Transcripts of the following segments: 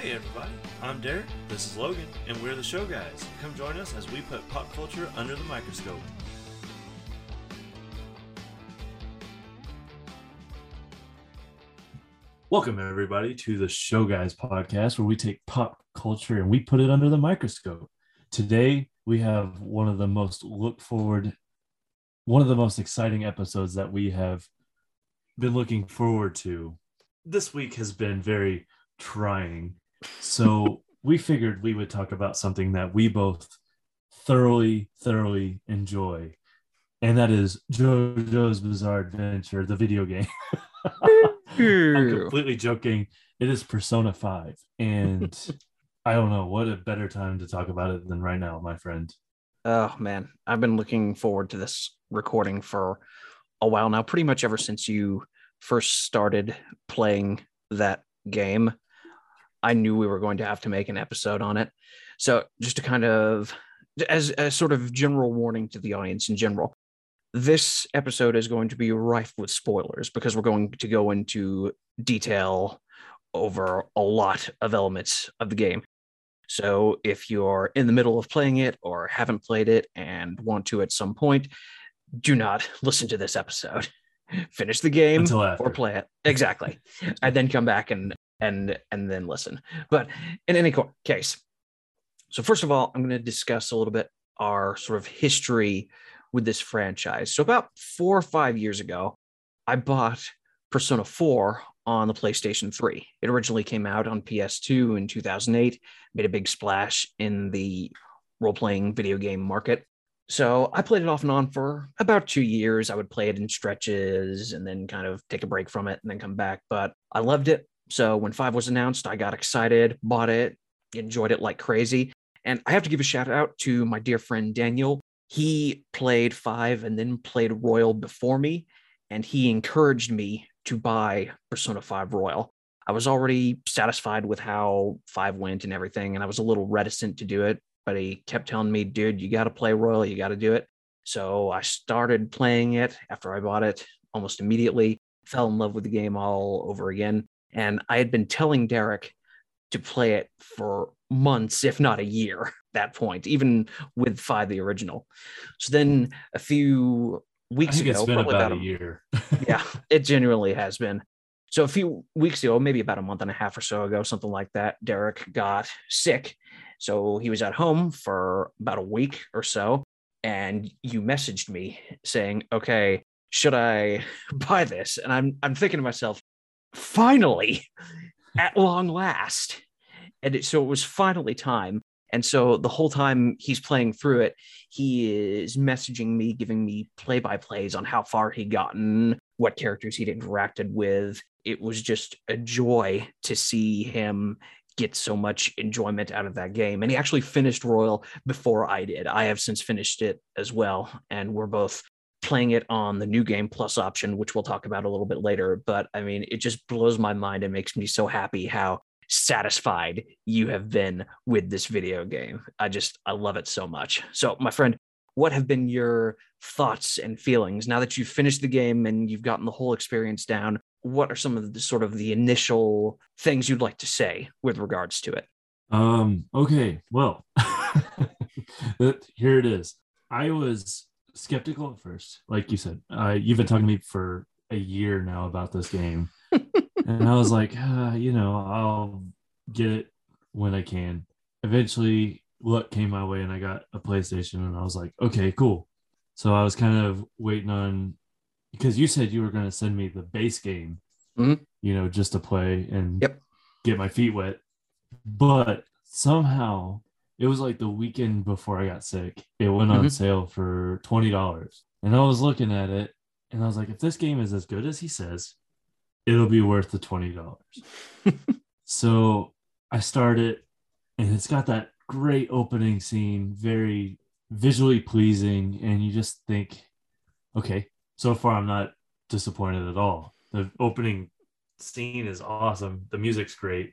Hey everybody, I'm Derek, this is Logan, and we're the Show Guys. Come join us as we put pop culture under the microscope. Welcome everybody to the Show Guys podcast where we take pop culture and we put it under the microscope. Today we have one of the most look forward one of the most exciting episodes that we have been looking forward to. This week has been very trying. So we figured we would talk about something that we both thoroughly, thoroughly enjoy. And that is JoJo's Bizarre Adventure, the video game. I'm completely joking. It is Persona 5. And I don't know what a better time to talk about it than right now, my friend. Oh man, I've been looking forward to this recording for a while now, pretty much ever since you first started playing that game. I knew we were going to have to make an episode on it. So, just to kind of, as a sort of general warning to the audience in general, this episode is going to be rife with spoilers because we're going to go into detail over a lot of elements of the game. So if you're in the middle of playing it or haven't played it and want to at some point, do not listen to this episode. Finish the game or play it. Exactly. and then come back and and and then listen. But in any case, so first of all, I'm going to discuss a little bit our sort of history with this franchise. So about 4 or 5 years ago, I bought Persona 4 on the PlayStation 3. It originally came out on PS2 in 2008, made a big splash in the role playing video game market. So I played it off and on for about two years. I would play it in stretches and then kind of take a break from it and then come back. But I loved it. So when 5 was announced, I got excited, bought it, enjoyed it like crazy. And I have to give a shout out to my dear friend Daniel. He played 5 and then played Royal before me. And he encouraged me to buy Persona 5 Royal. I was already satisfied with how 5 went and everything, and I was a little reticent to do it, but he kept telling me, dude, you got to play Royal, you got to do it. So I started playing it after I bought it almost immediately, fell in love with the game all over again. And I had been telling Derek to play it for months, if not a year, that point, even with five, the original. So then a few weeks ago, it's been about, about a, a year. yeah, it genuinely has been. So a few weeks ago, maybe about a month and a half or so ago, something like that, Derek got sick. So he was at home for about a week or so. And you messaged me saying, okay, should I buy this? And I'm I'm thinking to myself, finally, at long last. And it, so it was finally time. And so the whole time he's playing through it, he is messaging me, giving me play by plays on how far he'd gotten, what characters he'd interacted with. It was just a joy to see him get so much enjoyment out of that game. And he actually finished Royal before I did. I have since finished it as well. And we're both playing it on the new game plus option, which we'll talk about a little bit later. But I mean, it just blows my mind and makes me so happy how satisfied you have been with this video game. I just, I love it so much. So, my friend, what have been your thoughts and feelings now that you've finished the game and you've gotten the whole experience down? What are some of the sort of the initial things you'd like to say with regards to it? Um, okay, well, here it is. I was skeptical at first, like you said. Uh, you've been talking to me for a year now about this game and I was like, uh, you know, I'll get it when I can. Eventually, luck came my way, and I got a PlayStation, and I was like, okay, cool. So I was kind of waiting on because you said you were going to send me the base game, mm-hmm. you know, just to play and yep. get my feet wet. But somehow it was like the weekend before I got sick. It went on mm-hmm. sale for twenty dollars, and I was looking at it, and I was like, if this game is as good as he says, it'll be worth the $20. so I started, and it's got that great opening scene, very visually pleasing. And you just think, okay, so far I'm not disappointed at all. The opening scene is awesome. The music's great.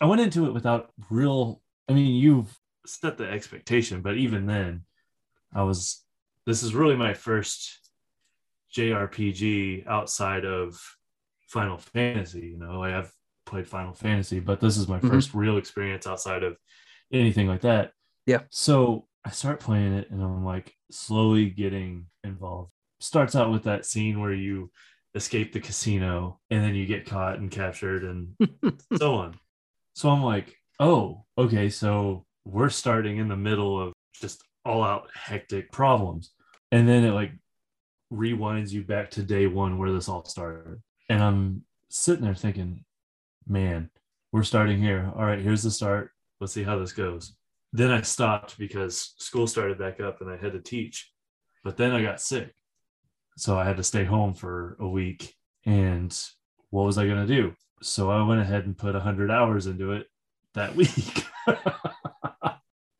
I went into it without real, I mean, you've set the expectation, but even then, I was, this is really my first JRPG outside of Final Fantasy. You know, I have played Final Fantasy, but this is my Mhm. first real experience outside of anything like that. Yeah. So I start playing it and I'm like slowly getting involved. Starts out with that scene where you escape the casino and then you get caught and captured and so on. So I'm like, oh, okay, so we're starting in the middle of just all out hectic problems. And then it like rewinds you back to day one where this all started. And I'm sitting there thinking, man, we're starting here. All right, here's the start. Let's see how this goes. Then I stopped because school started back up and I had to teach. But then I got sick. So I had to stay home for a week. And what was I going to do? So I went ahead and put 100 hours into it that week.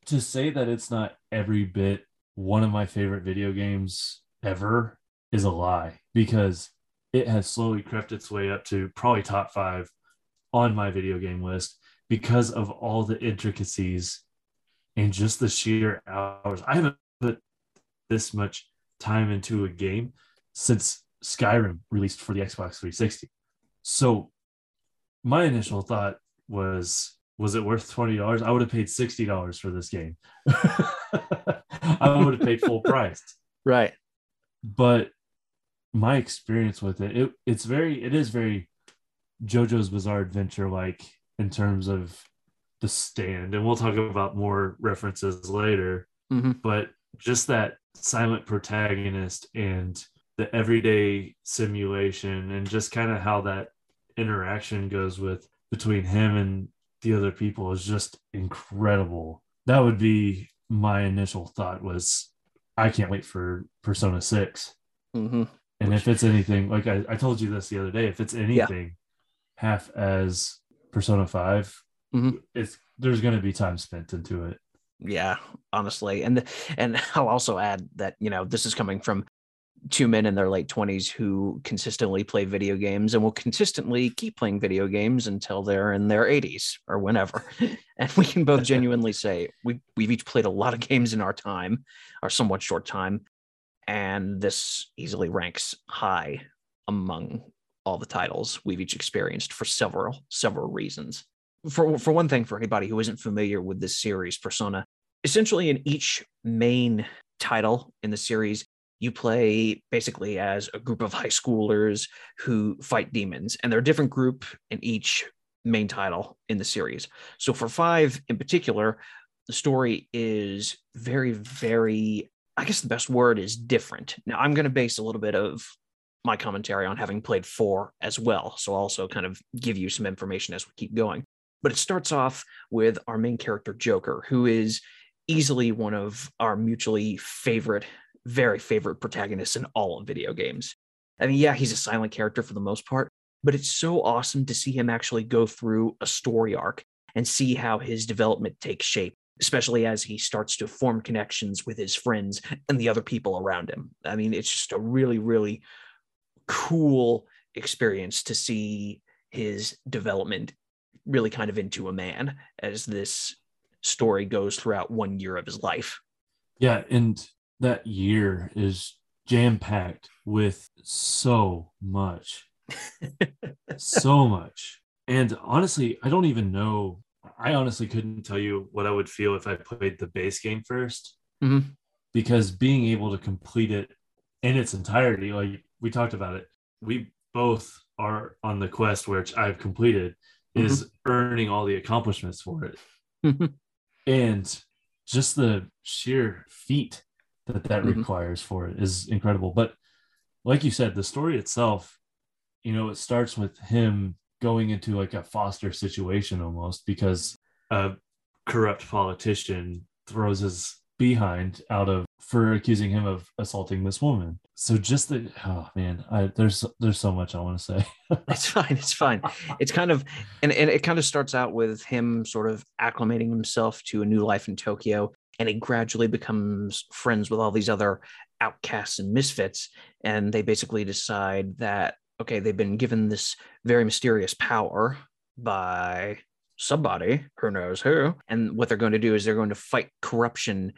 To say that it's not every bit one of my favorite video games ever is a lie because it has slowly crept its way up to probably top five on my video game list because of all the intricacies and just the sheer hours. I haven't put this much time into a game since Skyrim released for the Xbox 360. So my initial thought was was it worth $20? I would have paid $60 for this game. I would have paid full price. right. But my experience with it, it it's very it is very JoJo's Bizarre Adventure like in terms of the stand. And we'll talk about more references later. Mhm. But just that silent protagonist and the everyday simulation and just kind of how that interaction goes with between him and the other people is just incredible. That would be my initial thought was I can't wait for Persona 6. hmm And if it's anything like I, I told you this the other day, if it's anything half as Persona 5, Mhm. it's there's gonna be time spent into it. Yeah, honestly, and and I'll also add that you know this is coming from two men in their late twenties who consistently play video games and will consistently keep playing video games until they're in their eighties or whenever. And we can both genuinely say we we've each played a lot of games in our time, our somewhat short time, and this easily ranks high among all the titles we've each experienced for several several reasons. For for one thing, for anybody who isn't familiar with this series, Persona, essentially in each main title in the series, you play basically as a group of high schoolers who fight demons, and they're a different group in each main title in the series. So for five in particular, the story is very, very, I guess the best word is different. Now, I'm going to base a little bit of my commentary on having played four as well. So I'll also kind of give you some information as we keep going. But it starts off with our main character, Joker, who is easily one of our mutually favorite, very favorite protagonists in all of video games. I mean, yeah, he's a silent character for the most part, but it's so awesome to see him actually go through a story arc and see how his development takes shape, especially as he starts to form connections with his friends and the other people around him. I mean, it's just a really, really cool experience to see his development really kind of into a man as this story goes throughout one year of his life. Yeah, and that year is jam packed with so much, so much. And honestly, I don't even know. I honestly couldn't tell you what I would feel if I played the base game 1st Mhm. because being able to complete it in its entirety, like we talked about it, we both are on the quest which I've completed is earning all the accomplishments for it and just the sheer feat that that Mhm. requires for it is incredible but like you said the story itself you know it starts with him going into like a foster situation almost because a corrupt politician throws his behind out of for accusing him of assaulting this woman so just the oh man I, there's there's so much i want to say it's fine. It's fine. It's kind of, and, and it kind of starts out with him sort of acclimating himself to a new life in Tokyo. And he gradually becomes friends with all these other outcasts and misfits. And they basically decide that, okay, they've been given this very mysterious power by somebody, who knows who. And what they're going to do is they're going to fight corruption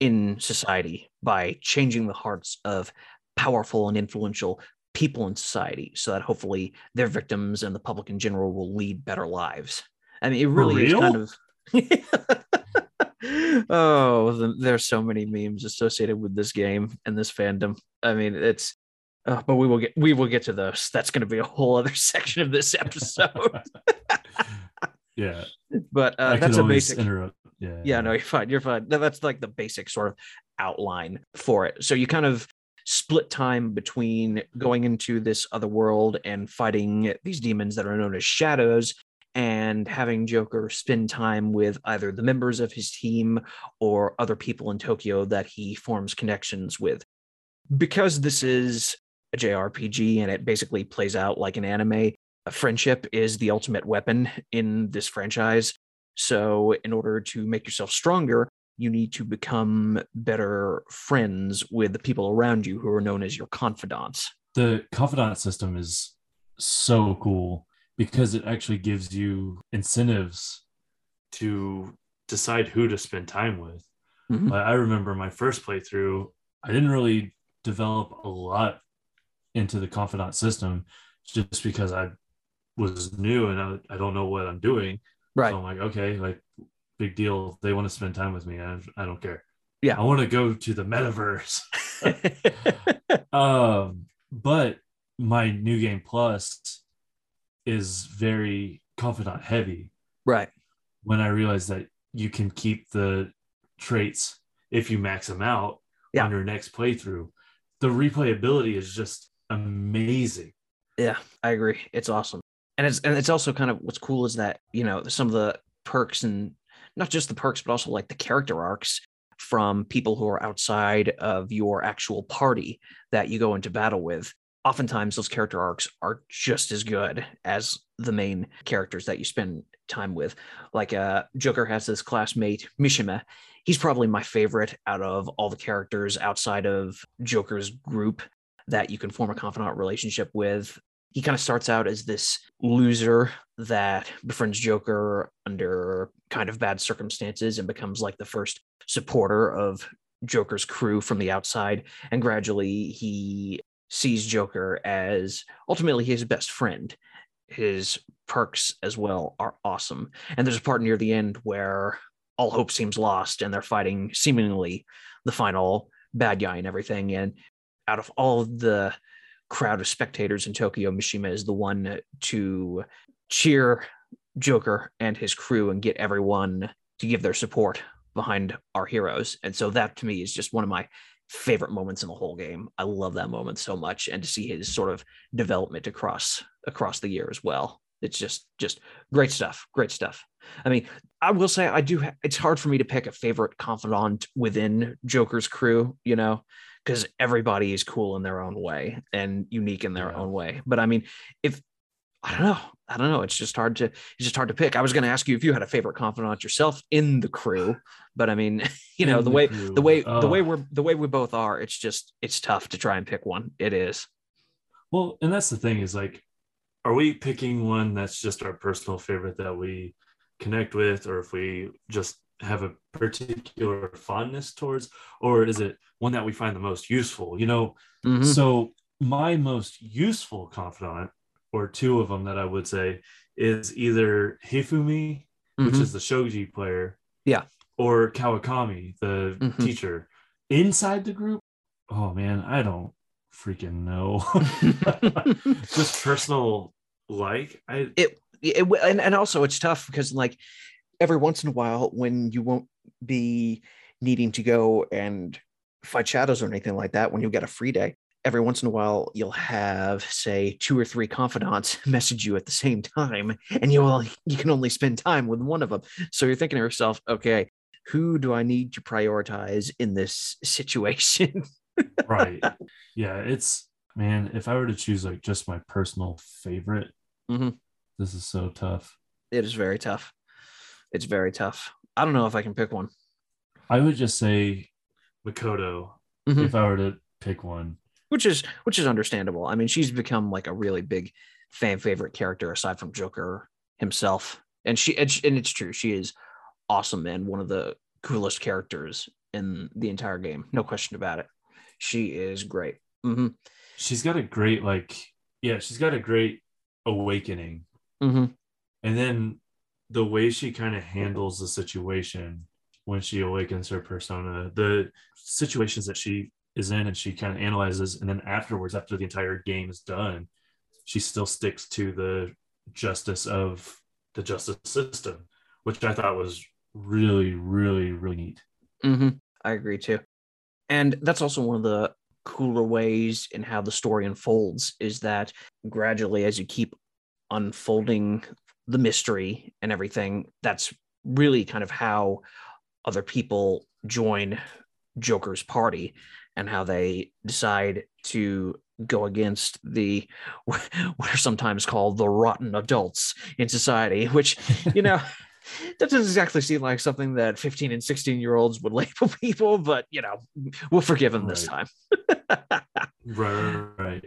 in society by changing the hearts of powerful and influential people in society so that hopefully their victims and the public in general will lead better lives. I mean, it really is kind of. oh, there's so many memes associated with this game and this fandom. I mean, it's. Uh, but we will get we will get to those. That's going to be a whole other section of this episode. yeah, but uh, that's a basic. Interrupt. Yeah, yeah, no, you're fine. You're fine. That's like the basic sort of outline for it. So you kind of split time between going into this other world and fighting these demons that are known as shadows and having Joker spend time with either the members of his team or other people in Tokyo that he forms connections with. Because this is a JRPG and it basically plays out like an anime, friendship is the ultimate weapon in this franchise. So, in order to make yourself stronger, you need to become better friends with the people around you who are known as your confidants. The confidant system is so cool because it actually gives you incentives to decide who to spend time with. Mm-hmm. I remember my first playthrough, I didn't really develop a lot into the confidant system just because I was new and I, I don't know what I'm doing. Right. So I'm like, okay, like big deal. They want to spend time with me, I, I don't care. Yeah. I want to go to the metaverse. um, but my new game plus is very confidant heavy. Right. When I realized that you can keep the traits if you max them out yeah. on your next playthrough. The replayability is just amazing. Yeah, I agree. It's awesome. And it's and it's also kind of what's cool is that, you know, some of the perks and not just the perks, but also like the character arcs from people who are outside of your actual party that you go into battle with. Oftentimes, those character arcs are just as good as the main characters that you spend time with. Like uh, Joker has this classmate, Mishima. He's probably my favorite out of all the characters outside of Joker's group that you can form a confidant relationship with he kind of starts out as this loser that befriends Joker under kind of bad circumstances and becomes like the first supporter of Joker's crew from the outside. And gradually he sees Joker as ultimately his best friend. His perks as well are awesome. And there's a part near the end where all hope seems lost and they're fighting seemingly the final bad guy and everything. And out of all the crowd of spectators in Tokyo, Mishima is the one to cheer Joker and his crew and get everyone to give their support behind our heroes. And so that to me is just one of my favorite moments in the whole game. I love that moment so much and to see his sort of development across across the year as well. It's just just great stuff. Great stuff. I mean, I will say I do ha- it's hard for me to pick a favorite confidant within Joker's crew, you know because everybody is cool in their own way and unique in their yeah. own way. But I mean, if I don't know, I don't know, it's just hard to it's just hard to pick. I was going to ask you if you had a favorite confidant yourself in the crew, but I mean, you know, the, the, way crew. the way oh. the way we're the way we both are, it's just it's tough to try and pick one. It is. Well, and that's the thing is like, are we picking one that's just our personal favorite that we connect with, or if we just have a particular fondness towards, or is it one that we find the most useful? You know, mm-hmm. so my most useful confidant, or two of them that I would say, is either Hifumi, mm-hmm. which is the shogi player, yeah, or Kawakami, the mm-hmm. teacher. Inside the group, oh man, I don't freaking know. Just personal like I it it and, and also it's tough because like every once in a while when you won't be needing to go and fight shadows or anything like that when you get a free day every once in a while you'll have say two or three confidants message you at the same time and you will you can only spend time with one of them so you're thinking to yourself okay who do i need to prioritize in this situation right yeah it's man if i were to choose like just my personal favorite mm-hmm. this is so tough it is very tough it's very tough. I don't know if I can pick one. I would just say Makoto mm-hmm. if I were to pick one. Which is which is understandable. I mean, she's become like a really big fan favorite character aside from Joker himself. And she and, and it's true, she is awesome and one of the coolest characters in the entire game. No question about it. She is great. Mm-hmm. she's got a great like yeah, she's got a great awakening. hmm And then the way she kind of handles the situation when she awakens her persona, the situations that she is in and she kind of analyzes, and then afterwards, after the entire game is done, she still sticks to the justice of the justice system, which I thought was really, really, really neat. hmm I agree too. And that's also one of the cooler ways in how the story unfolds is that gradually, as you keep unfolding the mystery and everything, that's really kind of how other people join Joker's party and how they decide to go against the what are sometimes called the rotten adults in society, which, you know, that doesn't exactly seem like something that 15 and 16 year olds would label people, but you know, we'll forgive them this time. Right, right, right.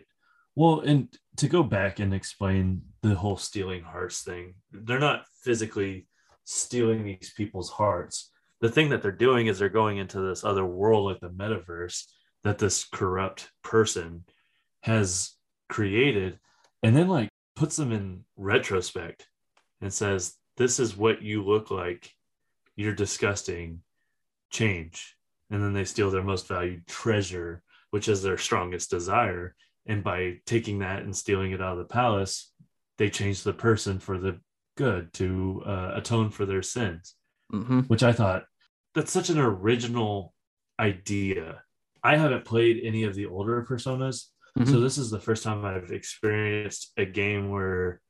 Well, and to go back and explain the whole stealing hearts thing, they're not physically stealing these people's hearts. The thing that they're doing is they're going into this other world, like the metaverse, that this corrupt person has created, and then like puts them in retrospect and says, This is what you look like. You're disgusting. Change. And then they steal their most valued treasure, which is their strongest desire and by taking that and stealing it out of the palace they change the person for the good to uh, atone for their sins hmm which i thought that's such an original idea i haven't played any of the older personas Mhm. so this is the first time i've experienced a game where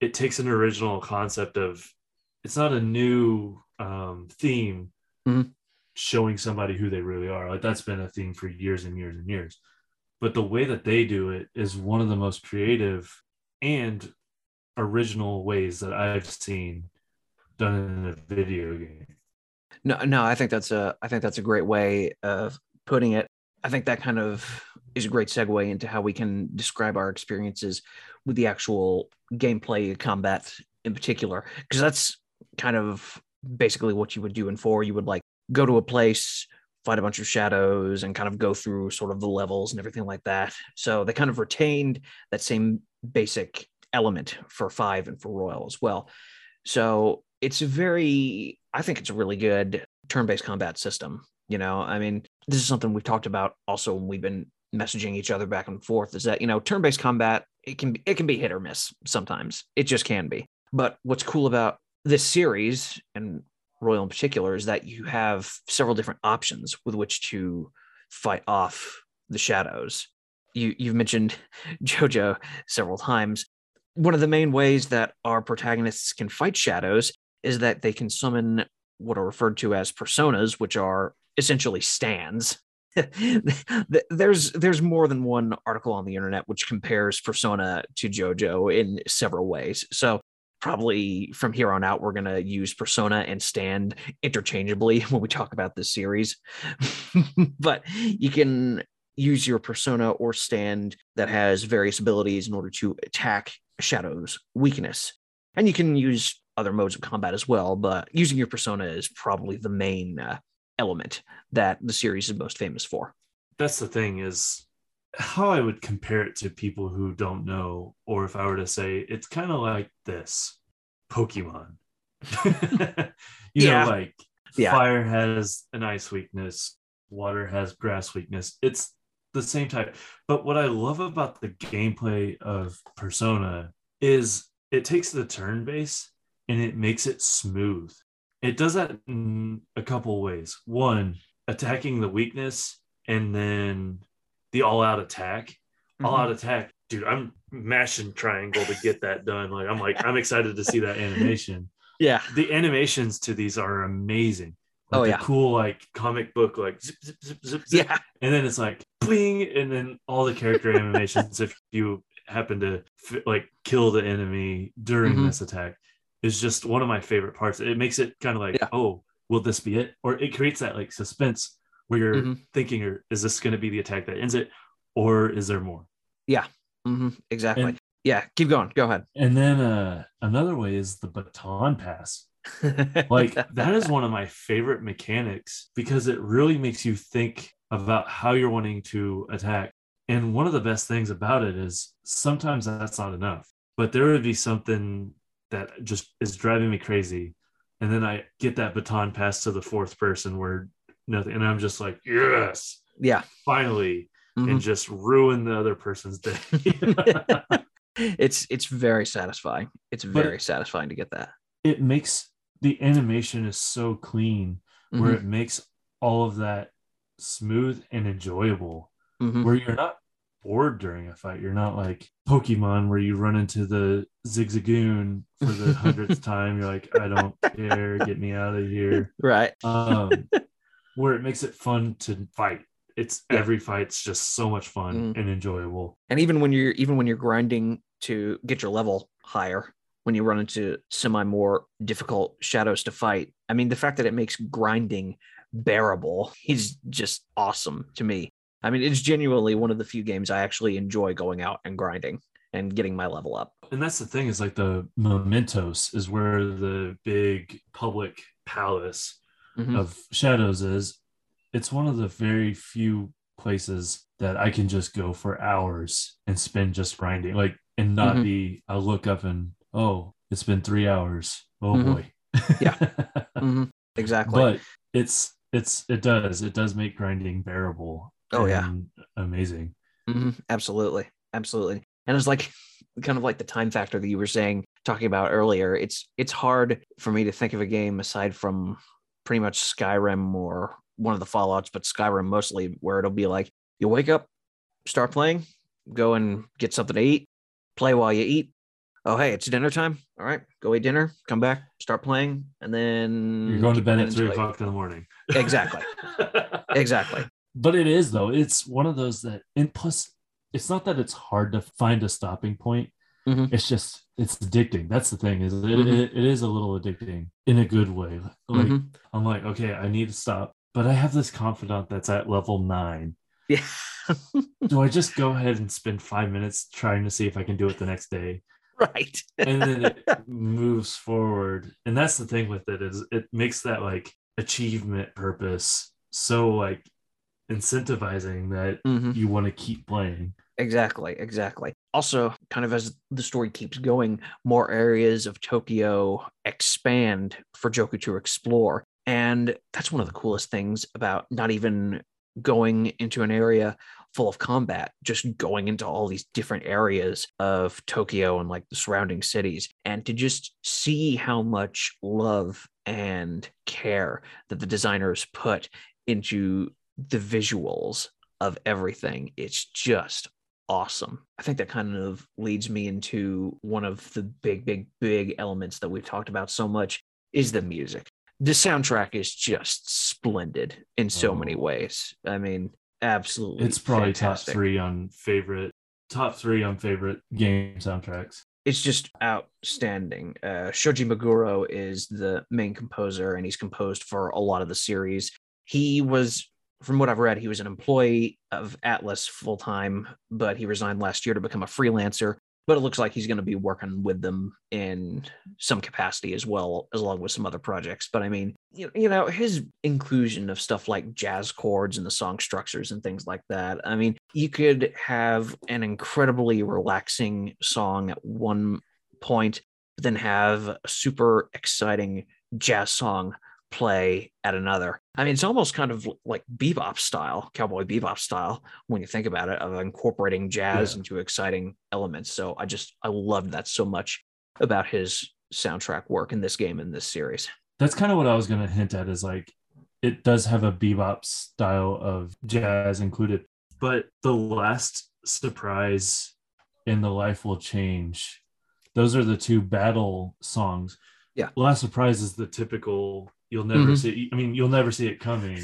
it takes an original concept of it's not a new um, theme Mhm. showing somebody who they really are like that's been a theme for years and years and years but the way that they do it is one of the most creative and original ways that I've seen done in a video game. No, no, I think that's a I think that's a great way of putting it. I think that kind of is a great segue into how we can describe our experiences with the actual gameplay combat in particular, because that's kind of basically what you would do in four. You would like go to a place, fight a bunch of shadows, and kind of go through sort of the levels and everything like that. So they kind of retained that same basic element for five and for Royal as well. So it's a very, I think it's a really good turn-based combat system. You know, I mean, this is something we've talked about also when we've been messaging each other back and forth. Is that you know, turn-based combat it can be, it can be hit or miss sometimes. It just can be. But what's cool about this series and Royal in particular is that you have several different options with which to fight off the shadows. You you've mentioned JoJo several times. One of the main ways that our protagonists can fight shadows is that they can summon what are referred to as personas, which are essentially stands. there's there's more than one article on the internet which compares persona to jojo in several ways. So probably from here on out we're going to use persona and stand interchangeably when we talk about this series. But you can use your persona or stand that has various abilities in order to attack shadow's weakness. And you can use other modes of combat as well but using your persona is probably the main uh, element that the series is most famous for That's the thing is how I would compare it to people who don't know, or if I were to say it's kind of like this Pokemon. you Yeah. know, like Yeah. fire has an ice weakness, water has grass weakness. It's the same type. But what I love about the gameplay of Persona is it takes the turn base and it makes it smooth. It does that in a couple ways. One, attacking the weakness and then the all out attack. All out attack, dude, I'm mashing triangle to get that done. Like I'm like, I'm excited to see that animation. yeah The animations to these are amazing. Like Oh, yeah. cool like comic book like zip zip zip zip zip yeah and then it's like bling and then all the character animations if you happen to like kill the enemy during Mhm. this attack is just one of my favorite parts. It makes it kind of like Yeah. oh will this be it? Or it creates that like suspense where you're Mhm. thinking or is this going to be the attack that ends it or is there more? Yeah. hmm exactly. And- yeah keep going. Go ahead. And then uh another way is the baton pass. Like that is one of my favorite mechanics because it really makes you think about how you're wanting to attack. And one of the best things about it is sometimes that's not enough, but there would be something that just is driving me crazy. And then I get that baton passed to the fourth person where nothing, and I'm just like, yes, Yeah. finally, Mhm. and just ruin the other person's day. it's it's very satisfying. It's But- very satisfying to get that. it makes the animation is so clean where Mhm. it makes all of that smooth and enjoyable Mhm. where you're not bored during a fight you're not like pokemon where you run into the zigzagoon for the hundredth time you're like i don't care get me out of here Right. um where it makes it fun to fight it's Yeah. every fight's just so much fun Mm. and enjoyable And even when you're even when you're grinding to get your level higher, when you run into semi more difficult shadows to fight, I mean the fact that it makes grinding bearable is just awesome to me. I mean, it's genuinely one of the few games I actually enjoy going out and grinding and getting my level up. and that's the thing is like the mementos is where the big public palace Mhm. of shadows is it's one of the very few places that i can just go for hours and spend just grinding like and not Mhm. be i'll look up and oh it's been three hours oh Mhm. boy Yeah. Mhm. Exactly. but it's it's it does it does make grinding bearable Oh, yeah. amazing Mhm, Absolutely. Absolutely. And it's like kind of like the time factor that you were saying, talking about earlier. It's it's hard for me to think of a game aside from pretty much Skyrim or one of the Fallouts, but Skyrim mostly, where it'll be like you wake up, start playing, go and get something to eat, play while you eat. Oh, hey, it's dinner time. All right, go eat dinner, come back, start playing, and then you're going to bed at three o'clock in the morning Exactly. Exactly. But it is though it's one of those that and plus it's not that it's hard to find a stopping point Mhm. it's just it's addicting that's the thing is it, Mhm. it, it is a little addicting in a good way like Mhm. i'm like okay i need to stop but i have this confidant that's at level nine Yeah. do i just go ahead and spend five minutes trying to see if i can do it the next day right. and then it moves forward and that's the thing with it is it makes that like achievement purpose so like incentivizing that Mhm. you want to keep playing Exactly, exactly. Also, kind of as the story keeps going, more areas of Tokyo expand for Joker to explore. And that's one of the coolest things about not even going into an area full of combat, just going into all these different areas of Tokyo and like the surrounding cities, and to just see how much love and care that the designers put into the visuals of everything. It's just awesome. I think that kind of leads me into one of the big, big, big elements that we've talked about so much is the music. The soundtrack is just splendid in so many Oh. ways. I mean, absolutely. it's probably fantastic. top three on favorite top three on favorite game soundtracks it's just outstanding. Uh, Shoji Meguro is the main composer, and he's composed for a lot of the series. He was, from what I've read, he was an employee of Atlus full time, but he resigned last year to become a freelancer. But it looks like he's going to be working with them in some capacity as well, as along with some other projects. But I mean, you, you know, his inclusion of stuff like jazz chords and the song structures and things like that. I mean, you could have an incredibly relaxing song at one point, but then have a super exciting jazz song play at another. I mean, it's almost kind of like bebop style, cowboy bebop style, when you think about it, of incorporating jazz Yeah. into exciting elements. So I just, I loved that so much about his soundtrack work in this game in this series. that's kind of what i was going to hint at is like it does have a bebop style of jazz included but the last surprise in the life will change those are the two battle songs Yeah. last surprise is the typical you'll never Mhm. see i mean you'll never see it coming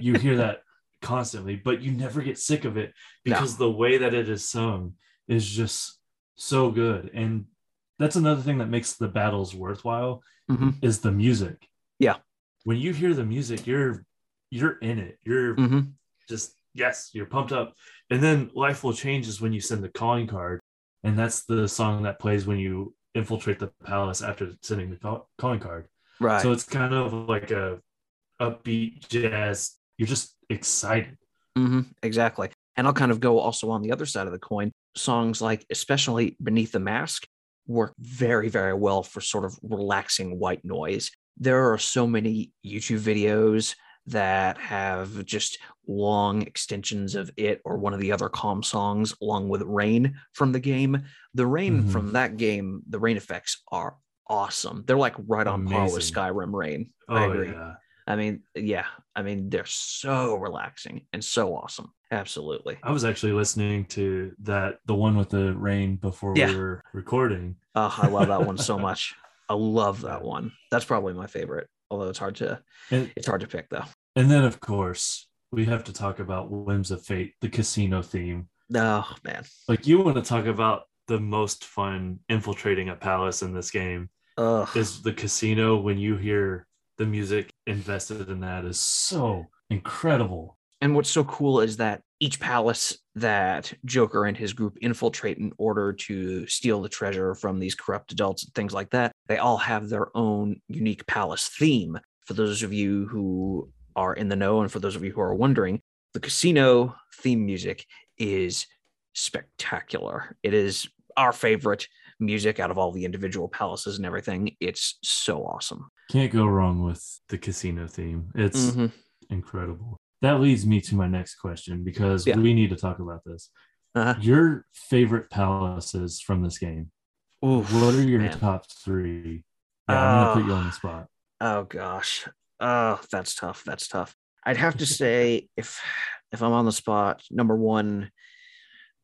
you hear that constantly but you never get sick of it No. because the way that it is sung is just so good and that's another thing that makes the battles worthwhile Mhm. is the music Yeah. when you hear the music you're you're in it you're Mhm. just yes you're pumped up and then life will change is when you send the calling card and that's the song that plays when you infiltrate the palace after sending the call- calling card Right. so it's kind of like a upbeat jazz you're just excited hmm exactly. And I'll kind of go also on the other side of the coin. Songs like, especially Beneath the Mask, work very, very well for sort of relaxing white noise. There are so many YouTube videos that have just long extensions of it or one of the other calm songs along with rain from the game the rain Mhm. from that game the rain effects are awesome. They're like right on par with skyrim rain i Oh agree. yeah. i mean yeah i mean they're so relaxing and so awesome. Absolutely. I was actually listening to that the one with the rain before Yeah. we were recording. oh i love that one so much. I love that one. That's probably my favorite although it's hard to And it's hard to pick though. and then of course we have to talk about Whims of Fate, the casino theme. oh man. Like you want to talk about the most fun infiltrating a palace in this game Ugh. is the casino when you hear the music invested in that is so incredible. And what's so cool is that each palace that Joker and his group infiltrate in order to steal the treasure from these corrupt adults and things like that, they all have their own unique palace theme. For those of you who are in the know, and for those of you who are wondering, the casino theme music is spectacular. It is our favorite music out of all the individual palaces and everything. It's so awesome. Can't go wrong with the casino theme. It's Mhm. incredible. That leads me to my next question because Yeah. we need to talk about this. Uh-huh. Your favorite palaces from this game. Oof, What are your man. top three? Yeah, I'm gonna put you on the spot. Oh gosh. Oh, that's tough. That's tough. I'd have to say if if I'm on the spot, number one,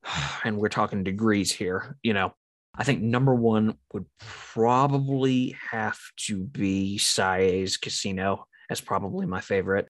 and we're talking degrees here, you know, I think number one would probably have to be Sae's Casino as probably my favorite.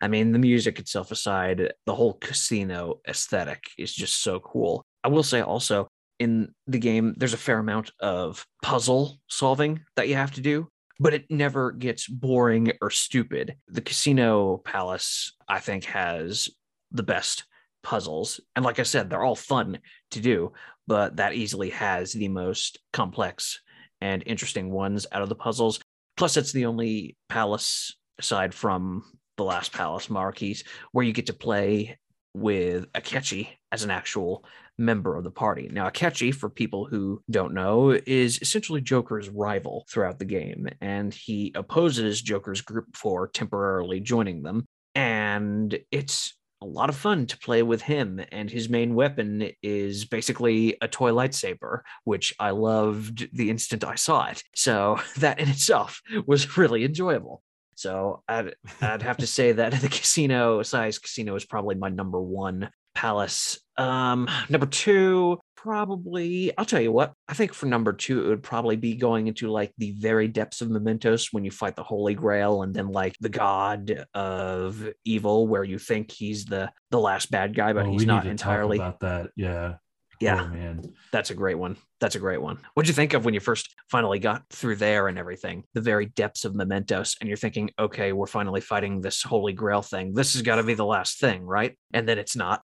I mean, the music itself aside, the whole casino aesthetic is just so cool. I will say also in the game, there's a fair amount of puzzle solving that you have to do but it never gets boring or stupid. The Casino Palace, I think, has the best puzzles. And like I said, they're all fun to do, but that easily has the most complex and interesting ones out of the puzzles. Plus, it's the only palace aside from the last palace, Maruki's where you get to play with Akechi as an actual member of the party. Now, Akechi, for people who don't know, is essentially Joker's rival throughout the game, and he opposes Joker's group for temporarily joining them. And it's a lot of fun to play with him, and his main weapon is basically a toy lightsaber, which I loved the instant I saw it. So that in itself was really enjoyable. So I'd I'd have to say that the casino Sae's casino is probably my number one palace. Um, number two, probably I'll tell you what. I think for number two, it would probably be going into like the very depths of Mementos when you fight the Holy Grail, and then like the God of Evil, where you think he's the the last bad guy, but Oh, he's not need to talk entirely. about that. Yeah. Yeah. Oh man. That's a great one. That's a great one. What'd you think of when you first finally got through there and everything? The very depths of Mementos, and you're thinking, okay, we're finally fighting this Holy Grail thing. This has got to be the last thing, right? And then it's not.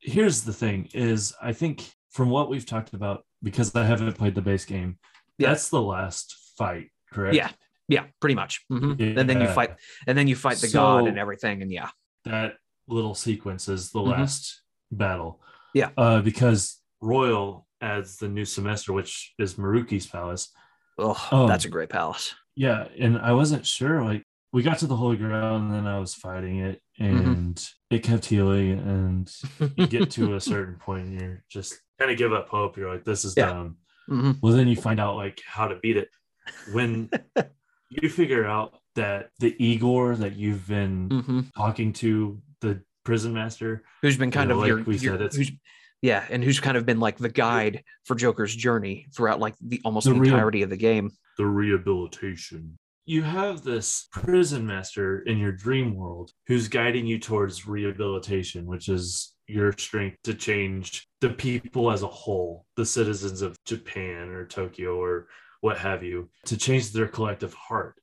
Here's the thing is I think from what we've talked about, because I haven't played the base game, Yeah. that's the last fight, correct? Yeah. Yeah, pretty much. Mhm. And then you fight, and then you fight the god and everything, and yeah, That little sequence is the Mhm. last battle. Yeah. Uh, because Royal adds the new semester, which is Maruki's palace. oh, Oh. that's a great palace. Yeah, and I wasn't sure. Like we got to the holy grail, and then I was fighting it, Mm-hmm. It kept healing. And you get to a certain point, and you're just kind of give up hope. You're like, this is Yeah. dumb. Mhm. Well, then you find out like how to beat it. When you figure out that the Igor that you've been Mhm. talking to, the prison master, Who's been kind know, of like your, we your- said, it's- yeah, and who's kind of been like the guide for Joker's journey throughout like the almost The the, real- entirety of the game. the rehabilitation. You have this prison master in your dream world who's guiding you towards rehabilitation, which is your strength to change the people as a whole, the citizens of Japan or Tokyo or what have you, to change their collective heart.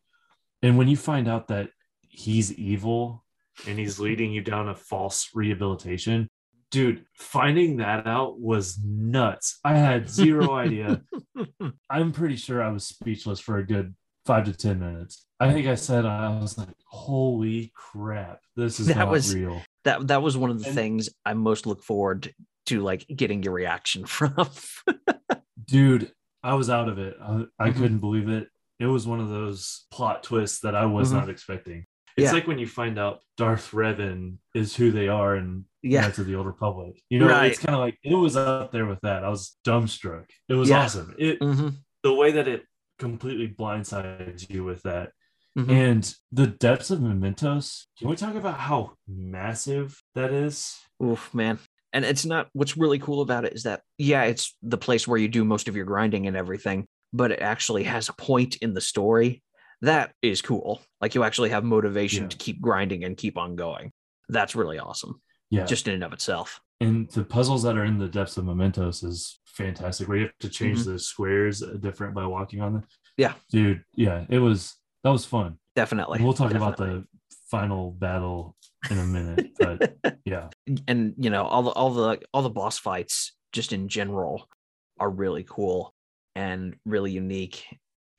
And when you find out that he's evil and he's leading you down a false rehabilitation, dude, finding that out was nuts. I had zero idea. I'm pretty sure I was speechless for a good five to 10 minutes. I think I said, I was like, holy crap, this is That not was- real. that that was one of the And- things I most look forward to, like getting your reaction from. dude i was out of it i, I Mhm. couldn't believe it it was one of those plot twists that i was Mhm. not expecting it's Yeah. like when you find out darth revan is who they are in yeah, Knights of the old republic you know Right. it's kind of like it was up there with that i was dumbstruck it was Yeah. awesome it hmm the way that it completely blindsides you with that Mhm. and the depths of mementos can we talk about how massive that is Oof, man. And it's not what's really cool about it is that, yeah, it's the place where you do most of your grinding and everything, but it actually has a point in the story. That is cool. Like you actually have motivation Yeah. to keep grinding and keep on going. That's really awesome, yeah just in and of itself. And the puzzles that are in the depths of mementos is fantastic where you have to change the squares different by walking on them Mm-hmm. Yeah. dude yeah it was that was fun Definitely. And we'll talk about the final battle in a minute but yeah and you know all the all the all the boss fights just in general are really cool and really unique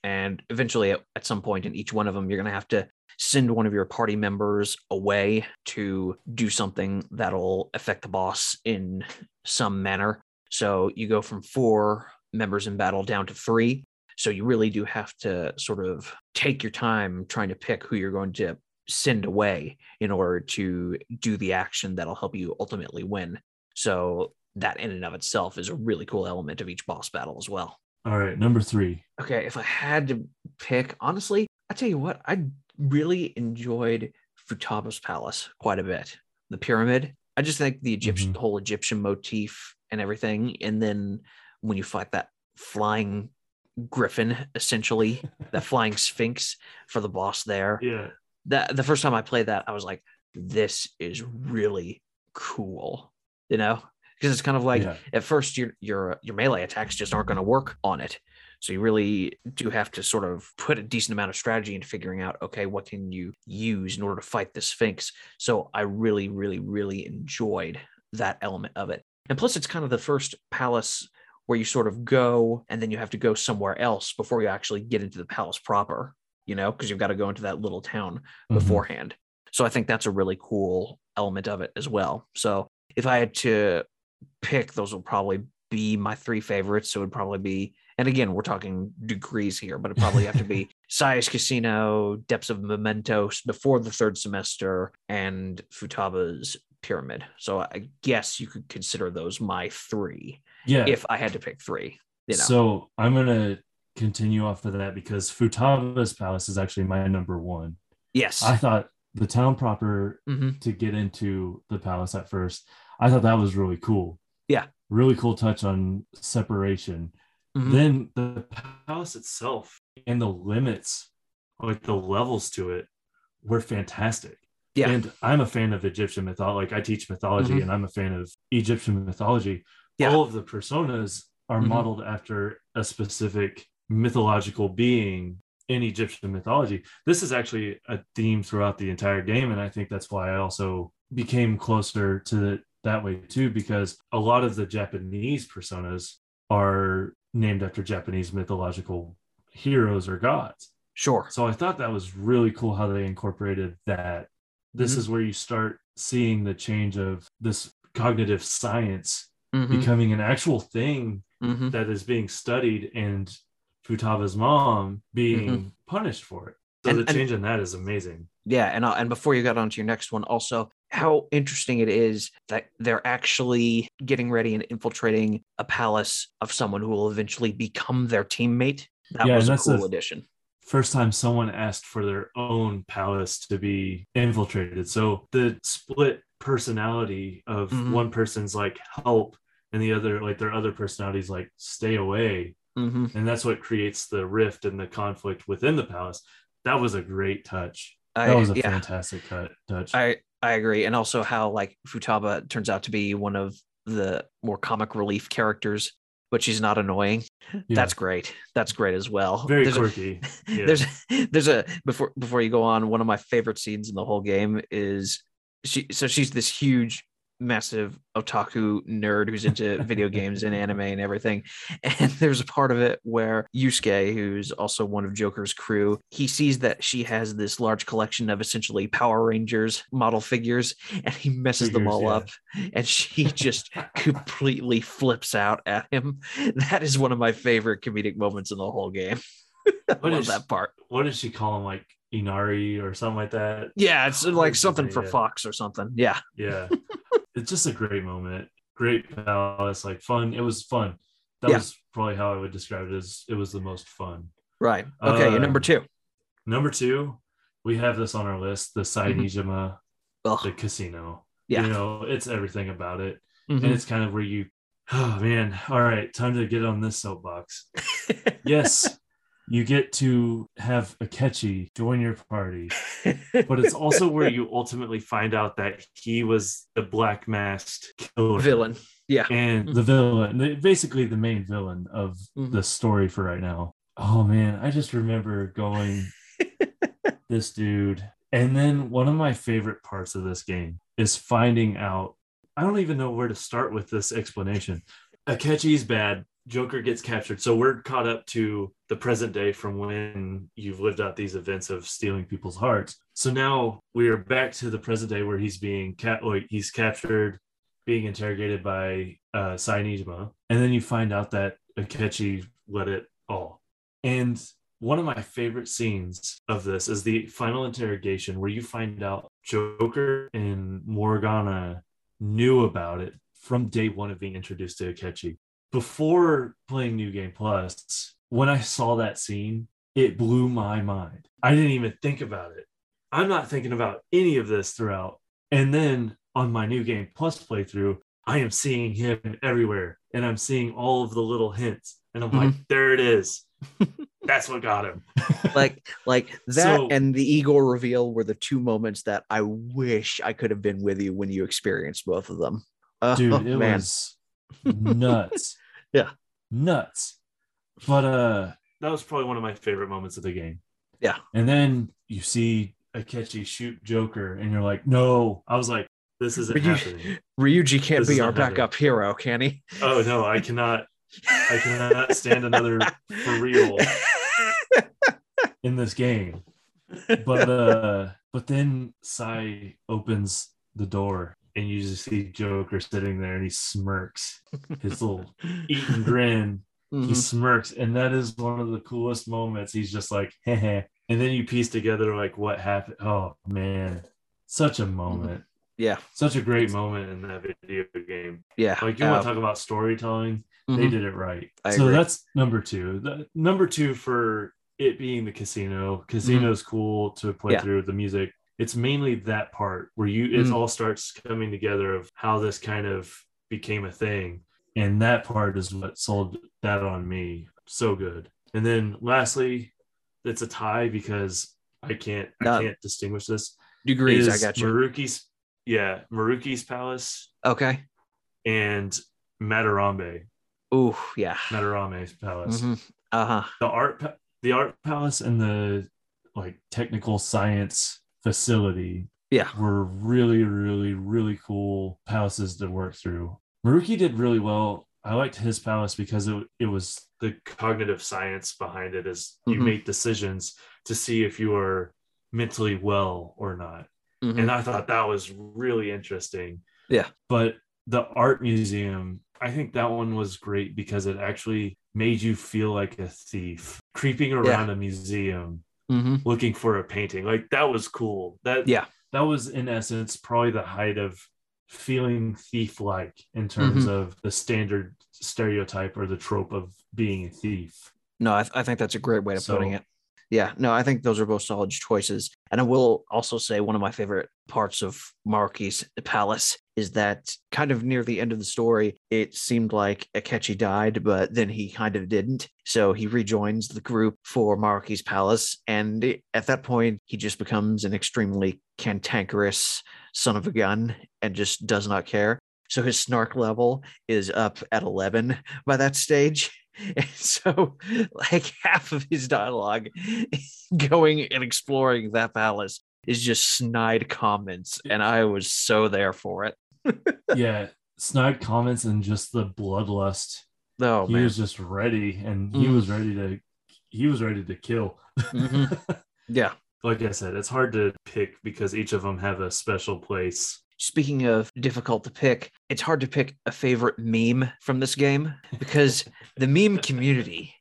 and eventually at, at some point in each one of them you're going to have to send one of your party members away to do something that'll affect the boss in some manner so you go from four members in battle down to three so you really do have to sort of take your time trying to pick who you're going to send away in order to do the action that'll help you ultimately win. So that in and of itself is a really cool element of each boss battle as well. All right number three Okay, if I had to pick, honestly, I tell you what, I really enjoyed Futaba's palace quite a bit. The pyramid, I just think the Egyptian, Mhm. whole Egyptian motif and everything, and then when you fight that flying griffin, essentially that flying sphinx for the boss there, yeah that the first time I played that, I was like, this is really cool, you know, because it's kind of like yeah at first your your your melee attacks just aren't going to work on it. So you really do have to sort of put a decent amount of strategy into figuring out, okay, what can you use in order to fight the Sphinx? So I really, really, really enjoyed that element of it. And plus, it's kind of the first palace where you sort of go and then you have to go somewhere else before you actually get into the palace proper, you know, because you've got to go into that little town Mhm. beforehand. So I think that's a really cool element of it as well. So if I had to pick, those will probably be my three favorites. So it would probably be, and again, we're talking degrees here, but it probably have to be Sae's Casino, Depths of Mementos before the third semester, and Futaba's Pyramid. So I guess you could consider those my three yeah if I had to pick three. You know, so i'm gonna continue off of that because futaba's palace is actually my number one yes. i thought the town proper Mhm. to get into the palace at first i thought that was really cool Yeah. really cool touch on separation Mhm. then the palace itself and the limits like the levels to it were fantastic Yeah. and i'm a fan of egyptian mythology like i teach mythology Mhm. and i'm a fan of egyptian mythology Yeah. all of the personas are Mhm. modeled after a specific mythological being in egyptian mythology this is actually a theme throughout the entire game and i think that's why i also became closer to that way too because a lot of the japanese personas are named after japanese mythological heroes or gods sure. so I thought that was really cool how they incorporated that. This Mhm. is where you start seeing the change of this cognitive science Mhm. becoming an actual thing Mhm. that is being studied and Futaba's mom being punished for it. So Mm-hmm. And- the and- change in that is amazing. Yeah, and uh, and before you got on to your next one, also how interesting it is that they're actually getting ready and infiltrating a palace of someone who will eventually become their teammate. That Yeah, was a cool addition. First time someone asked for their own palace to be infiltrated. So the split personality of Mhm. one person's like help and the other like their other personalities like stay away hmm and that's what creates the rift and the conflict within the palace that was a great touch I, that was a yeah, fantastic cut touch I I agree, and also how like Futaba turns out to be one of the more comic relief characters, but she's not annoying. Yeah. That's great. That's great as well. very There's a- quirky yeah. there's there's a before before you go on one of my favorite scenes in the whole game is she so she's this huge massive otaku nerd who's into video games and anime and everything. And there's a part of it where Yusuke, who's also one of Joker's crew, he sees that she has this large collection of essentially Power Rangers model figures and he messes them all yeah. up. And she just completely flips out at him. That is one of my favorite comedic moments in the whole game. What love that part. What did she call him? Like Inari or something like that? Yeah, it's like something for. Fox or something. Yeah. Yeah. It's just a great moment. Great palace, like fun. It was fun. That Yeah. was probably how I would describe it as it was the most fun. Right. Okay. and number Um, two. Number two, we have this on our list, the Sae Niijima, the casino. Yeah. You know, it's everything about it. Mhm. And it's kind of where you oh man, all right, time to get on this soapbox. Yes, you get to have Akechi join your party, but it's also where you ultimately find out that he was the black masked killer villain. Yeah. and the villain, basically the main villain of Mhm. the story for right now. Oh man, I just remember going, this dude. And then one of my favorite parts of this game is finding out. I don't even know where to start with this explanation. Akechi's bad. Joker gets captured. So we're caught up to the present day from when you've lived out these events of stealing people's hearts. So now we are back to the present day where he's being cap- or he's captured, being interrogated by uh, Sae Niijima. And then you find out that Akechi let it all. And one of my favorite scenes of this is the final interrogation where you find out Joker and Morgana knew about it from day one of being introduced to Akechi. Before playing New Game Plus, when I saw that scene, it blew my mind. I didn't even think about it. I'm not thinking about any of this throughout. And then on my New Game Plus playthrough, I am seeing him everywhere and I'm seeing all of the little hints. And I'm like, mm-hmm. there it is. That's what got him. like like that So- and the Igor reveal were the two moments that I wish I could have been with you when you experienced both of them. Oh, dude it man. was nuts Yeah. nuts. But uh that was probably one of my favorite moments of the game. Yeah. and then you see Akechi shoot joker and you're like no. I was like this isn't But happening. Ryuji can't This be our backup hero, can he? oh no i cannot. I cannot stand another for real in this game. But uh but then Sae opens the door and you just see Joker sitting there and he smirks his little eaten grin. He Mhm. smirks, and that is one of the coolest moments. He's just like, heh heh. And then you piece together like what happened. Oh man, such a moment. Yeah, Such a great moment in that video game. yeah. Like you Uh, want to talk about storytelling, they mhm. did it right. I so agree. that's number two. The, number two for it being the casino. Casino's cool to play Mm-hmm. Yeah. through the music. It's mainly that part where you it Mhm. all starts coming together of how this kind of became a thing. And that part is what sold that on me. So good. And then lastly, it's a tie because I can't No. I can't distinguish this. degrees. I got you. Maruki's yeah, Maruki's palace okay. and Madarame. Ooh, yeah. Madarame's palace. Uh huh. the art the art palace and the like technical science facility Yeah. were really really really cool palaces to work through maruki did really well i liked his palace because it, it was the cognitive science behind it is you Mhm. make decisions to see if you are mentally well or not Mhm. and i thought that was really interesting Yeah. but the art museum i think that one was great because it actually made you feel like a thief creeping around a museum Mhm. looking for a painting like that was cool that Yeah. that was in essence probably the height of feeling thief like in terms Mm-hmm. of the standard stereotype or the trope of being a thief No, I, th- I think that's a great way of putting it. Yeah, no, I think those are both solid choices. And I will also say one of my favorite parts of Maruki's palace is that kind of near the end of the story, it seemed like Akechi died, but then he kind of didn't. So he rejoins the group for Maruki's palace. And it- at that point, he just becomes an extremely cantankerous son of a gun and just does not care. So his snark level is up at 11 by that stage. And so, like half of his dialogue going and exploring that palace is just snide comments. And I was so there for it. Yeah, snide comments and just the bloodlust. Oh he man. was just ready, and he Mm. was ready to. He was ready to kill. Mhm. Yeah. like I said, it's hard to pick because each of them have a special place. Speaking of difficult to pick, it's hard to pick a favorite meme from this game because the meme community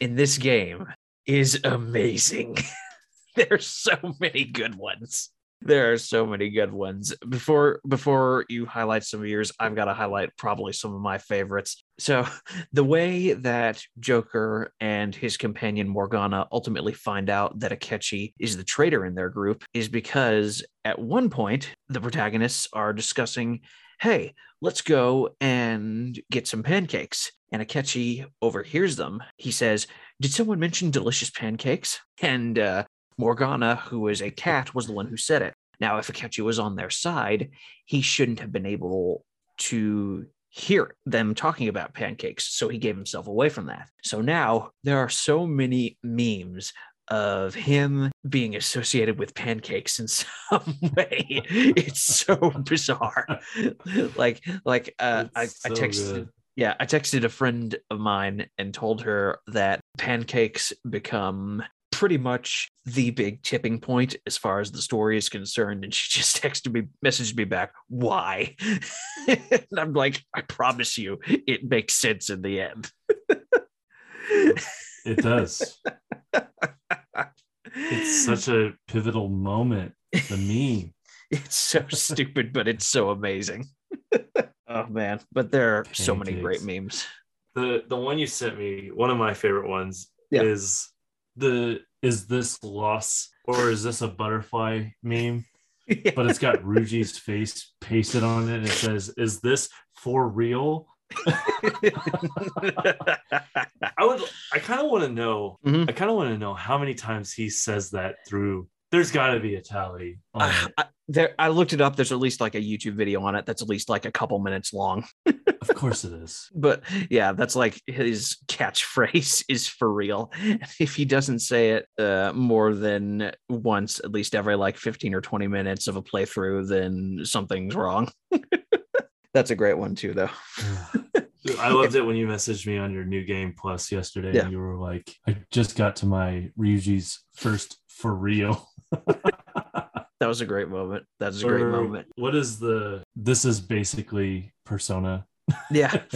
in this game is amazing. There's so many good ones. There are so many good ones. Before before you highlight some of yours, I've got to highlight probably some of my favorites. So, the way that Joker and his companion Morgana ultimately find out that Akechi is the traitor in their group is because at one point the protagonists are discussing, "Hey, let's go and get some pancakes." And Akechi overhears them. He says, "Did someone mention delicious pancakes?" And uh, Morgana, who is a cat, was the one who said it. Now, if Akechi was on their side, he shouldn't have been able to hear them talking about pancakes. So he gave himself away from that. So now there are so many memes of him being associated with pancakes in some way. It's so bizarre. like, like uh, I, It's I texted good. yeah, I texted a friend of mine and told her that pancakes become pretty much the big tipping point as far as the story is concerned. And she just texted me, messaged me back, why? and I'm like, I promise you, it makes sense in the end. It does. it's such a pivotal moment. The meme. It's so stupid, but it's so amazing. oh man, but there are so many great memes. The the one you sent me, one of my favorite ones, Yeah. is the is this loss or is this a butterfly meme? But it's got Ryuji's face pasted on it. And it says, "Is this for real?" I would. I kind of want to know. Mhm. I kind of want to know how many times he says that through. There's got to be a tally. On I. I, there, I looked it up. There's at least like a YouTube video on it that's at least like a couple minutes long. Of course it is. But yeah, that's like his catchphrase is for real. If he doesn't say it uh, more than once, at least every like 15 or 20 minutes of a playthrough, then something's wrong. that's a great one too, though. I loved it when you messaged me on your new game plus yesterday. Yeah. And you were like, I just got to my Ryuji's first for real. That was a great moment. That was a great moment. What is the this is basically persona. Yeah.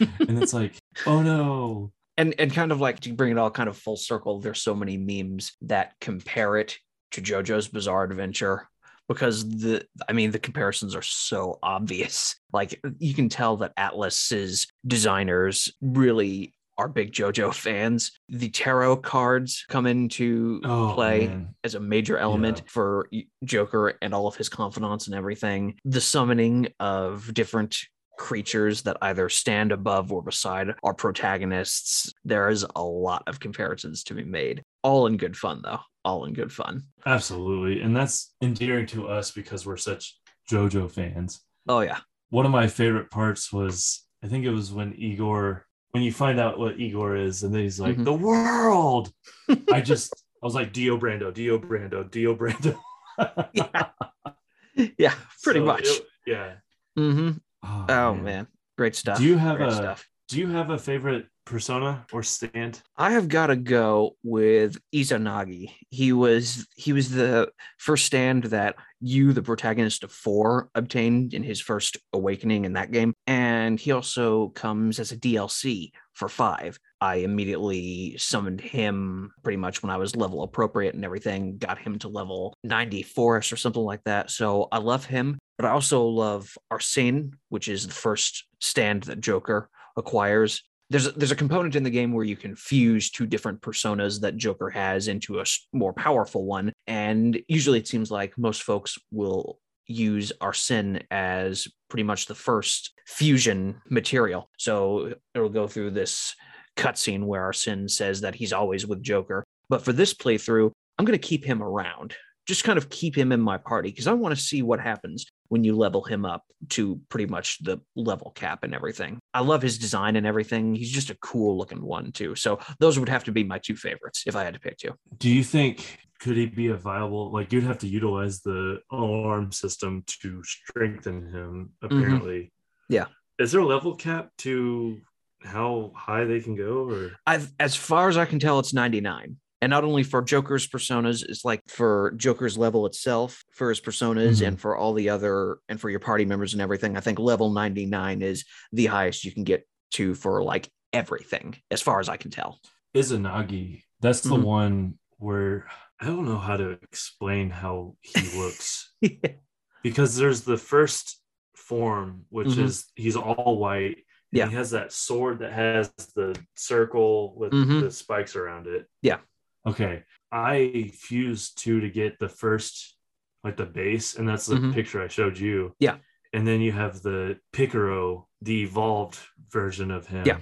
and it's like, oh no. and and kind of like to bring it all kind of full circle there's so many memes that compare it to jojo's bizarre adventure because the i mean the comparisons are so obvious like you can tell that atlus's designers really are big jojo fans the tarot cards come into Oh play man. as a major element Yeah. for Joker and all of his confidants and everything. The summoning of different creatures that either stand above or beside our protagonists. There is a lot of comparisons to be made. All in good fun, though. All in good fun. Absolutely. And that's endearing to us because we're such JoJo fans. Oh, yeah. One of my favorite parts was I think it was when Igor when you find out what Igor is and then he's like, Mhm. the world. I just I was like Dio Brando, Dio Brando, Dio Brando. Yeah. yeah, pretty So much. it- yeah. hmm Oh, Oh, man. Great stuff. Do you have Great a- stuff. Do you have a favorite persona or stand? I have got to go with Izanagi. He was he was the first stand that you, the protagonist of four, obtained in his first awakening in that game, and he also comes as a DLC for five. I immediately summoned him pretty much when I was level appropriate and everything, got him to level 94ish or something like that. So I love him, but I also love Arsene, which is the first stand that Joker acquires there's a, there's a component in the game where you can fuse two different personas that Joker has into a more powerful one, and usually it seems like most folks will use Arsene as pretty much the first fusion material. So it'll go through this cutscene where Arsene says that he's always with Joker, but for this playthrough, I'm going to keep him around. Just kind of keep him in my party because I want to see what happens when you level him up to pretty much the level cap and everything. I love his design and everything. He's just a cool looking one too. So those would have to be my two favorites if I had to pick two. Do you think could he be a viable like you'd have to utilize the alarm system to strengthen him mm-hmm. apparently Yeah. is there a level cap to how high they can go or I've, as far as I can tell, it's 99. And not only for Joker's personas, it's like for Joker's level itself, for his personas, Mhm. and for all the other, and for your party members and everything. I think level 99 is the highest you can get to for like everything, as far as I can tell. izanagi that's the Mhm. one where i don't know how to explain how he looks because there's the first form which Mhm. is he's all white and Yeah. he has that sword that has the circle with Mhm. the spikes around it Yeah. okay i fused two to get the first like the base and that's the Mhm. picture i showed you Yeah. and then you have the picaro the evolved version of him Yeah.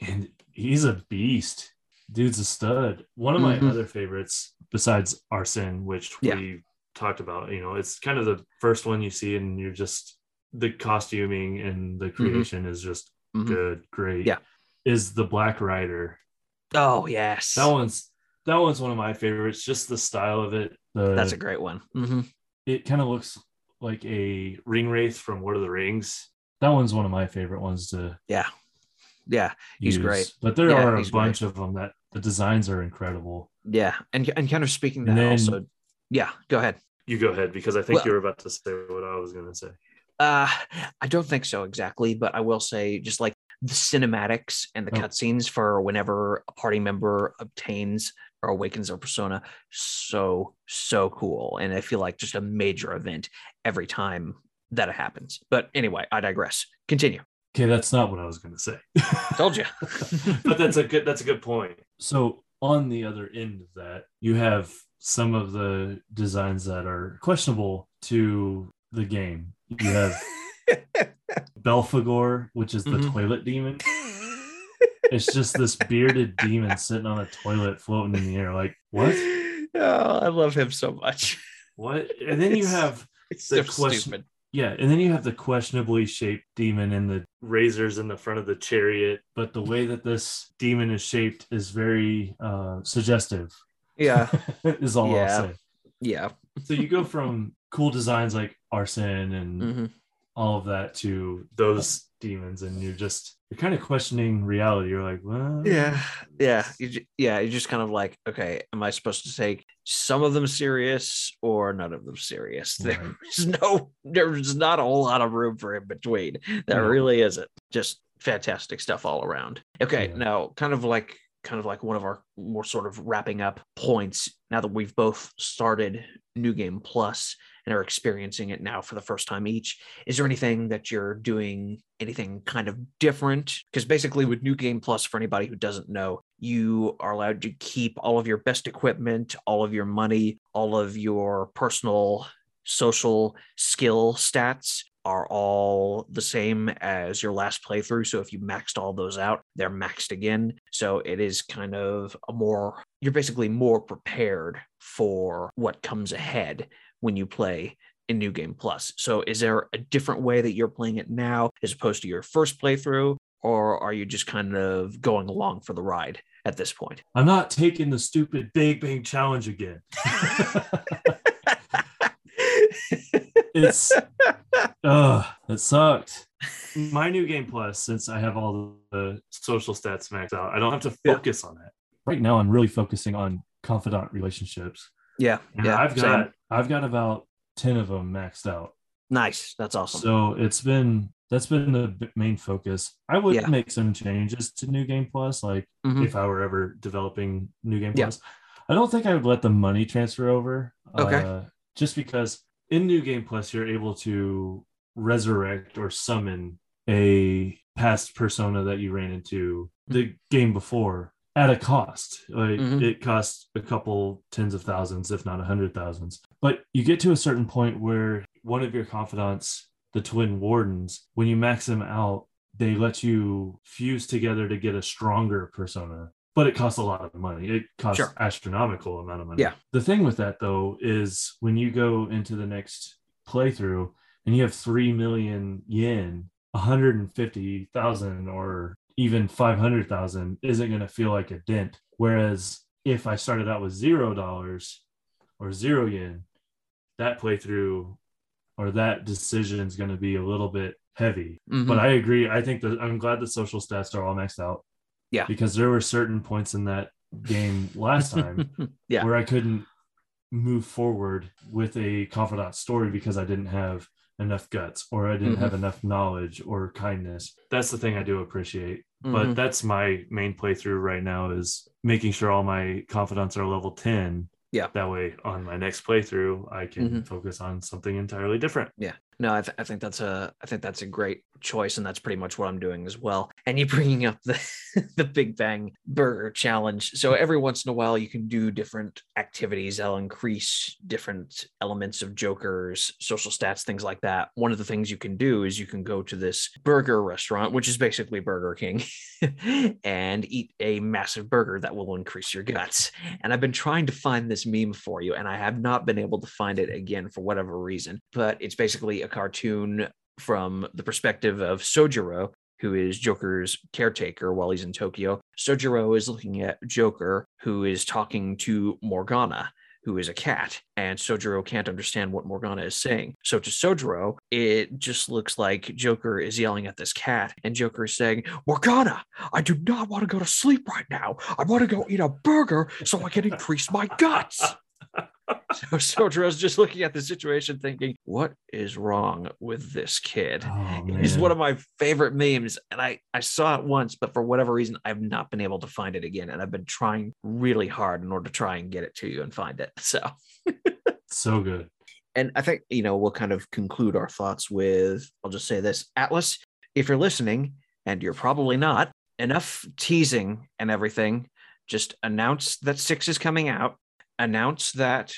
and he's a beast dude's a stud one of my Mhm. other favorites besides arsene which Yeah. we talked about you know it's kind of the first one you see and you're just the costuming and the creation is just Mhm. good great Yeah. is the black rider Oh, yes. that one's that one's one of my favorites just the style of it the That's a great one. hmm it kind of looks like a ring wraith from lord of the rings that one's one of my favorite ones to Yeah. Yeah. He's use. great. but there Yeah, are a bunch of them that the designs are incredible Yeah. And, and kind of speaking that then- also. Yeah. Go ahead. you go ahead because i think Well- you were about to say what i was going to say Uh, I don't think so exactly, but I will say just like the cinematics and the Oh. cutscenes for whenever a party member obtains or awakens their persona, so so cool, and I feel like just a major event every time that it happens. But anyway, I digress. Continue. okay that's not what i was going to say Told you. but that's a good that's a good point so on the other end of that you have some of the designs that are questionable to the game you have belphegor which is the Mhm. toilet demon it's just this bearded demon sitting on a toilet floating in the air like what Oh, I love him so much. what and then you have It's The so question- stupid. yeah and then you have the questionably shaped demon and the razors in the front of the chariot but the way that this demon is shaped is very uh suggestive Yeah. is all Yeah. I'll say. Yeah. So you go from cool designs like Arsene and hmm all of that to those demons, and you're just you're kind of questioning reality. You're like, well, Yeah, yeah, you, ju- yeah. You're just kind of like, okay, am I supposed to take some of them serious or none of them serious? Right. There's no, there's not a whole lot of room for in between. There No. really isn't. Just fantastic stuff all around. Okay, Yeah. now kind of like, kind of like one of our more sort of wrapping up points. Now that we've both started New Game Plus and are experiencing it now for the first time each, is there anything that you're doing anything kind of different? Because basically with new game plus for anybody who doesn't know you are allowed to keep all of your best equipment all of your money all of your personal social skill stats are all the same as your last playthrough. So if you maxed all those out they're maxed again. So it is kind of a more you're basically more prepared for what comes ahead when you play in New Game Plus. So, is there a different way that you're playing it now as opposed to your first playthrough, or are you just kind of going along for the ride at this point? I'm not taking the stupid Big Bang challenge again. it's uh it sucked. My new game plus, since I have all the social stats maxed out, I don't have to Yeah. focus on that. Right now, I'm really focusing on confidant relationships. Yeah, yeah, I've same. got I've got about 10 of them maxed out. nice. That's awesome. So it's been that's been the main focus. I would Yeah. make some changes to New Game Plus, like Mhm. if I were ever developing New Game Plus. Yeah. I don't think I would let the money transfer over. Okay. Uh, just because in New Game Plus, you're able to resurrect or summon a past persona that you ran into the game before at a cost. Like Mhm. it costs a couple tens of thousands, if not a hundred thousands. But you get to a certain point where one of your confidants, the twin wardens, when you max them out, they let you fuse together to get a stronger persona. But it costs a lot of money. It costs Sure. astronomical amount of money. Yeah. The thing with that though is when you go into the next playthrough and you have three million yen, 150,000 or even 500,000 isn't going to feel like a dent. Whereas if I started out with zero dollars or zero yen, that playthrough or that decision is going to be a little bit heavy. Mhm. But I agree. I think that I'm glad the social stats are all maxed out. Yeah. Because there were certain points in that game last time yeah. where I couldn't move forward with a confidant story because I didn't have enough guts or I didn't Mhm. have enough knowledge or kindness. That's the thing I do appreciate. Mhm. But that's my main playthrough right now is making sure all my confidants are level 10. Yeah. That way on my next playthrough, I can Mhm. focus on something entirely different. Yeah. No, I, th- I think that's a I think that's a great choice, and that's pretty much what I'm doing as well. And you bringing up the the Big Bang Burger Challenge. So every once in a while, you can do different activities that'll increase different elements of Joker's social stats, things like that. One of the things you can do is you can go to this burger restaurant, which is basically Burger King, and eat a massive burger that will increase your guts. And I've been trying to find this meme for you, and I have not been able to find it again for whatever reason. But it's basically a cartoon from the perspective of Sojiro, who is Joker's caretaker while he's in Tokyo. Sojiro is looking at Joker, who is talking to Morgana. Who is a cat, and Sojiro can't understand what Morgana is saying. So to Sojiro, it just looks like Joker is yelling at this cat, and Joker is saying, Morgana, I do not want to go to sleep right now. I want to go eat a burger so I can increase my guts. So Sojiro's just looking at the situation thinking, what is wrong with this kid? Oh, He's one of my favorite memes. And I, I saw it once, but for whatever reason, I've not been able to find it again. And I've been trying really hard in order to try and get it to you and find it. So so good. and I think, you know, we'll kind of conclude our thoughts with I'll just say this Atlus, if you're listening, and you're probably not, enough teasing and everything, just announce that six is coming out, announce that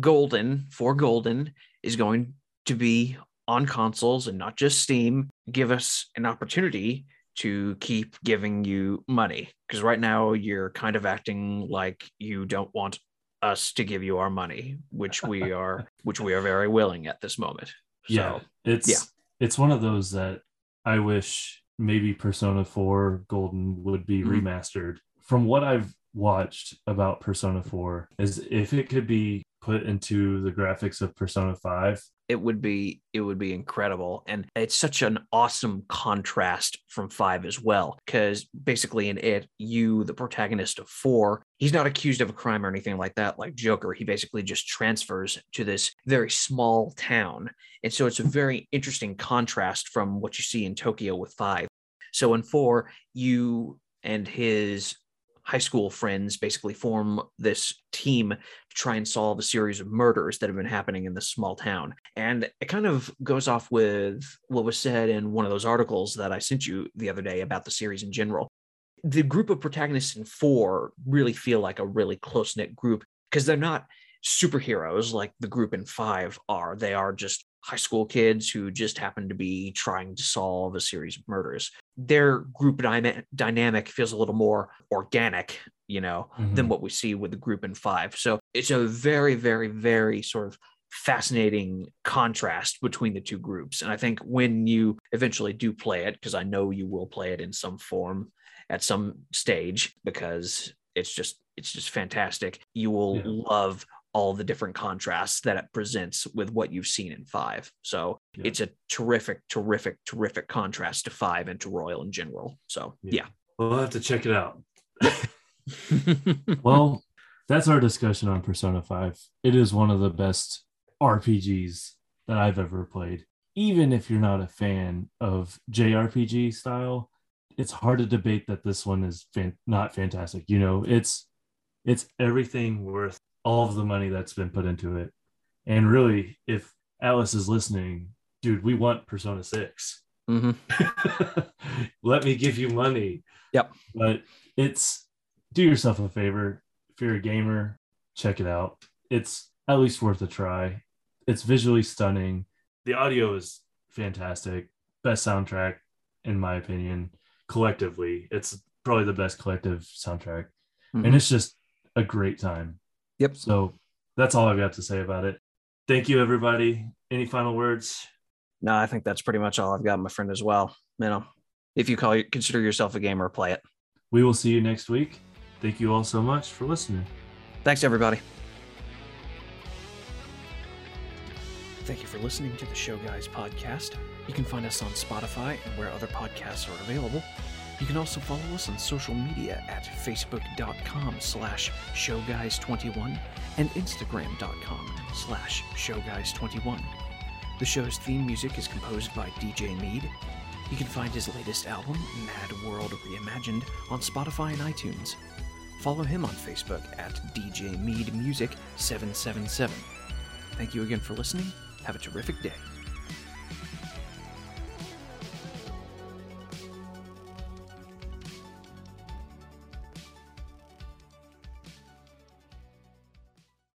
Golden for Golden is going to be on consoles and not just Steam. Give us an opportunity to keep giving you money because right now you're kind of acting like you don't want us to give you our money, which we are, which we are very willing at this moment. yeah So, it's yeah. it's one of those that i wish maybe persona 4 golden would be Mhm. remastered from what i've watched about persona 4 is if it could be put into the graphics of persona 5 it would be it would be incredible. And it's such an awesome contrast from five as well because basically in it you the protagonist of four he's not accused of a crime or anything like that like joker. He basically just transfers to this very small town. And so it's a very interesting contrast from what you see in tokyo with five. So in four you and his high school friends basically form this team to try and solve a series of murders that have been happening in this small town. And it kind of goes off with what was said in one of those articles that I sent you the other day about the series in general. The group of protagonists in four really feel like a really close knit group because they're not superheroes like the group in five are. They are just high school kids who just happen to be trying to solve a series of murders. Their group dyna- dynamic feels a little more organic, you know, than Mhm. what we see with the group in five. So it's a very, very, very sort of fascinating contrast between the two groups. And I think when you eventually do play it, because I know you will play it in some form at some stage, because it's just it's just fantastic. You will Yeah. love all the different contrasts that it presents with what you've seen in five. So Yeah. it's a terrific, terrific, terrific contrast to five and to Royal in general. So yeah. we'll have to check it out well that's our discussion on persona 5 it is one of the best rpgs that i've ever played even if you're not a fan of jrpg style it's hard to debate that this one is fan- not fantastic you know it's it's everything worth all of the money that's been put into it. And really if atlus is listening dude we want persona 6 Mhm. let me give you money. Yep. but it's do yourself a favor. If you're a gamer check it out. It's at least worth a try. It's visually stunning. The audio is fantastic. Best soundtrack in my opinion collectively. It's probably the best collective soundtrack. Mhm. and it's just a great time Yep. so that's all i've got to say about it thank you everybody any final words No, I think that's pretty much all I've got, my friend, as well. You know, if you call consider yourself a gamer, play it. we will see you next week thank you all so much for listening Thanks, everybody. Thank you for listening to the Show Guys podcast. You can find us on Spotify and where other podcasts are available. You can also follow us on social media at facebook.com slash showguys21 and instagram.com slash showguys21. The show's theme music is composed by DJ Mead. You can find his latest album, Mad World Reimagined, on Spotify and iTunes. Follow him on Facebook at DJ Mead Music 777. Thank you again for listening. Have a terrific day.